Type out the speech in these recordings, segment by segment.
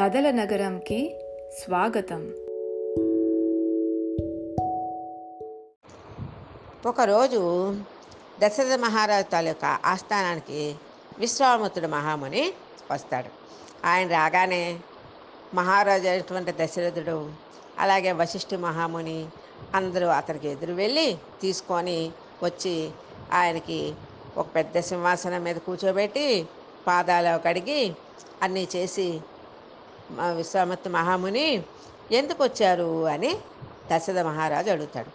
కథల నగరంకి స్వాగతం. ఒకరోజు దశరథ మహారాజు తాలూకా ఆస్థానానికి విశ్వామిత్రుడు మహాముని వస్తాడు. ఆయన రాగానే మహారాజు అయినటువంటి దశరథుడు అలాగే వశిష్ఠి మహాముని అందరూ అతనికి ఎదురు వెళ్ళి తీసుకొని వచ్చి ఆయనకి ఒక పెద్ద సింహాసనం మీద కూర్చోబెట్టి పాదాలు కడిగి అన్నీ చేసి విశ్వామిత్ర మహాముని ఎందుకు వచ్చారు అని దశరథ మహారాజు అడుగుతాడు.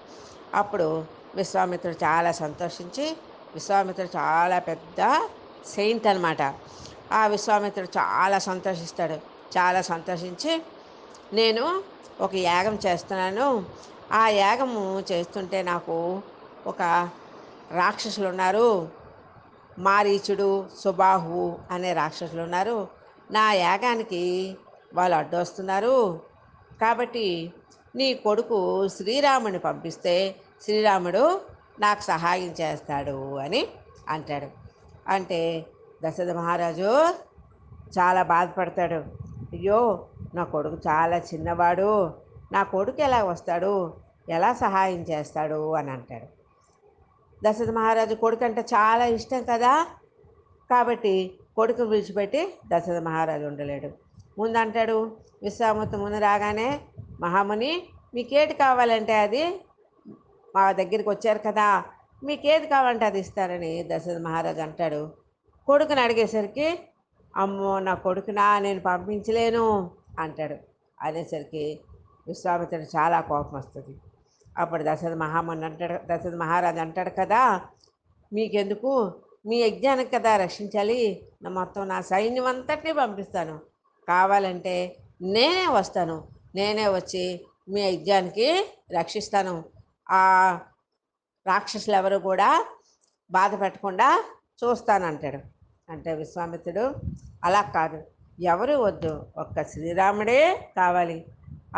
అప్పుడు విశ్వామిత్రుడు చాలా సంతోషించి విశ్వామిత్రుడు చాలా పెద్ద సెయింట్ అనమాట ఆ విశ్వామిత్రుడు చాలా సంతోషిస్తాడు. చాలా సంతోషించి నేను ఒక యాగం చేస్తున్నాను. ఆ యాగము చేస్తుంటే నాకు ఒక రాక్షసులు ఉన్నారు మారీచుడు సుబాహు అనే రాక్షసులు ఉన్నారు నా యాగానికి వాళ్ళు అడ్డొస్తున్నారు. కాబట్టి నీ కొడుకు శ్రీరాముని పంపిస్తే శ్రీరాముడు నాకు సహాయం చేస్తాడు అని అంటాడు. అంటే దశరథ మహారాజు చాలా బాధపడతాడు. అయ్యో నా కొడుకు చాలా చిన్నవాడు. నా కొడుకు ఎలా వస్తాడు? ఎలా సహాయం చేస్తాడు? అని అంటాడు. దశరథ మహారాజు కొడుకు అంటే చాలా ఇష్టం కదా. కాబట్టి కొడుకు విడిచిపెట్టి దశరథ మహారాజు ఉండలేడు. ముందు అంటాడు విశ్వామిత్ర ముందు రాగానే మహాముని మీకేటి కావాలంటే అది మా దగ్గరికి వచ్చారు కదా మీకేది కావాలంటే అది ఇస్తారని దశరథ మహారాజు అంటాడు. కొడుకుని అడిగేసరికి అమ్మో నా కొడుకునా నేను పంపించలేను అంటాడు. అనేసరికి విశ్వామిత్రుడు చాలా కోపం వస్తుంది. అప్పుడు దశరథ మహాముని అంటాడు దశరథ మహారాజు అంటాడు కదా మీకెందుకు? మీ యజ్ఞానికి కదా రక్షించాలి. నా మొత్తం నా సైన్యం అంతటినీ పంపిస్తాను. కావాలంటే నేనే వస్తాను. నేనే వచ్చి మీ యజ్ఞానికి రక్షిస్తాను. ఆ రాక్షసులు ఎవరు కూడా బాధ పెట్టకుండా చూస్తానంటాడు. అంటే విశ్వామిత్రుడు అలా కాదు. ఎవరు వద్దు. ఒక్క శ్రీరాముడే కావాలి.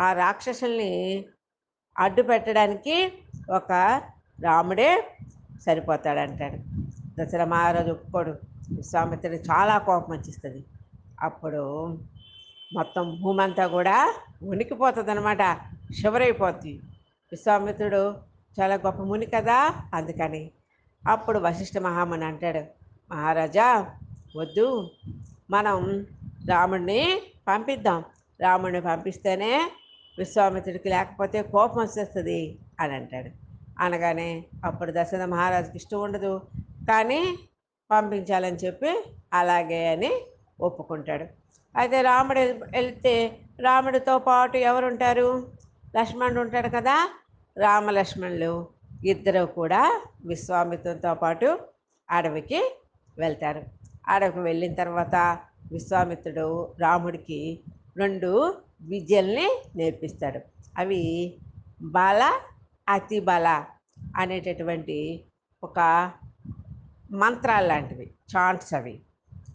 ఆ రాక్షసుల్ని అడ్డు పెట్టడానికి ఒక రాముడే సరిపోతాడంటాడు. దసరా మహారాజు ఒప్పుకోడు. విశ్వామిత్రుడు చాలా కోపం వచ్చిస్తుంది. అప్పుడు మొత్తం భూమి అంతా కూడా ఉనికిపోతుంది అనమాట శివరైపోతుంది విశ్వామిత్రుడు చాలా గొప్ప ముని కదా అందుకని. అప్పుడు వశిష్ఠ మహాముని అంటాడు మహారాజా వద్దు. మనం రాముడిని పంపిద్దాం. రాముడిని పంపిస్తేనే విశ్వామిత్రుడికి లేకపోతే కోపం వచ్చేస్తుంది అని అంటాడు. అనగానే అప్పుడు దశరథ మహారాజుకి ఇష్టం ఉండదు. కానీ పంపించాలని చెప్పి అలాగే అని ఒప్పుకుంటాడు. అయితే రాముడు వెళ్తే రాముడితో పాటు ఎవరు ఉంటారు లక్ష్మణుడు ఉంటాడు కదా రామ లక్ష్మణులు ఇద్దరు కూడా విశ్వామిత్రునితో పాటు అడవికి వెళ్తారు. అడవికి వెళ్ళిన తర్వాత విశ్వామిత్రుడు రాముడికి రెండు విద్యల్ని నేర్పిస్తాడు. అవి బల అతి బల అనేటటువంటి ఒక మంత్రాలు లాంటివి చాంట్స్ అవి.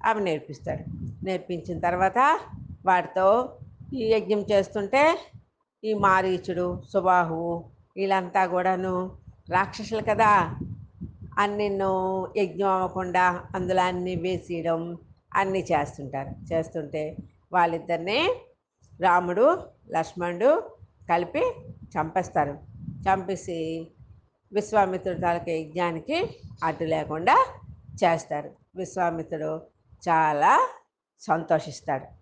అవి నేర్పిస్తాడు. నేర్పించిన తర్వాత వాటితో ఈ యజ్ఞం చేస్తుంటే ఈ మారీచుడు సుబాహువు వీళ్ళంతా కూడాను రాక్షసులు కదా అన్నిను యజ్ఞం అవ్వకుండా అందులో అన్ని వేసేయడం అన్నీ చేస్తుంటారు. చేస్తుంటే వాళ్ళిద్దరిని రాముడు లక్ష్మణుడు కలిపి చంపేస్తారు. చంపేసి విశ్వామిత్రుడు తాలూకా యజ్ఞానికి అడ్డు లేకుండా చేస్తారు. విశ్వామిత్రుడు చాలా సంతోషిస్తాడు.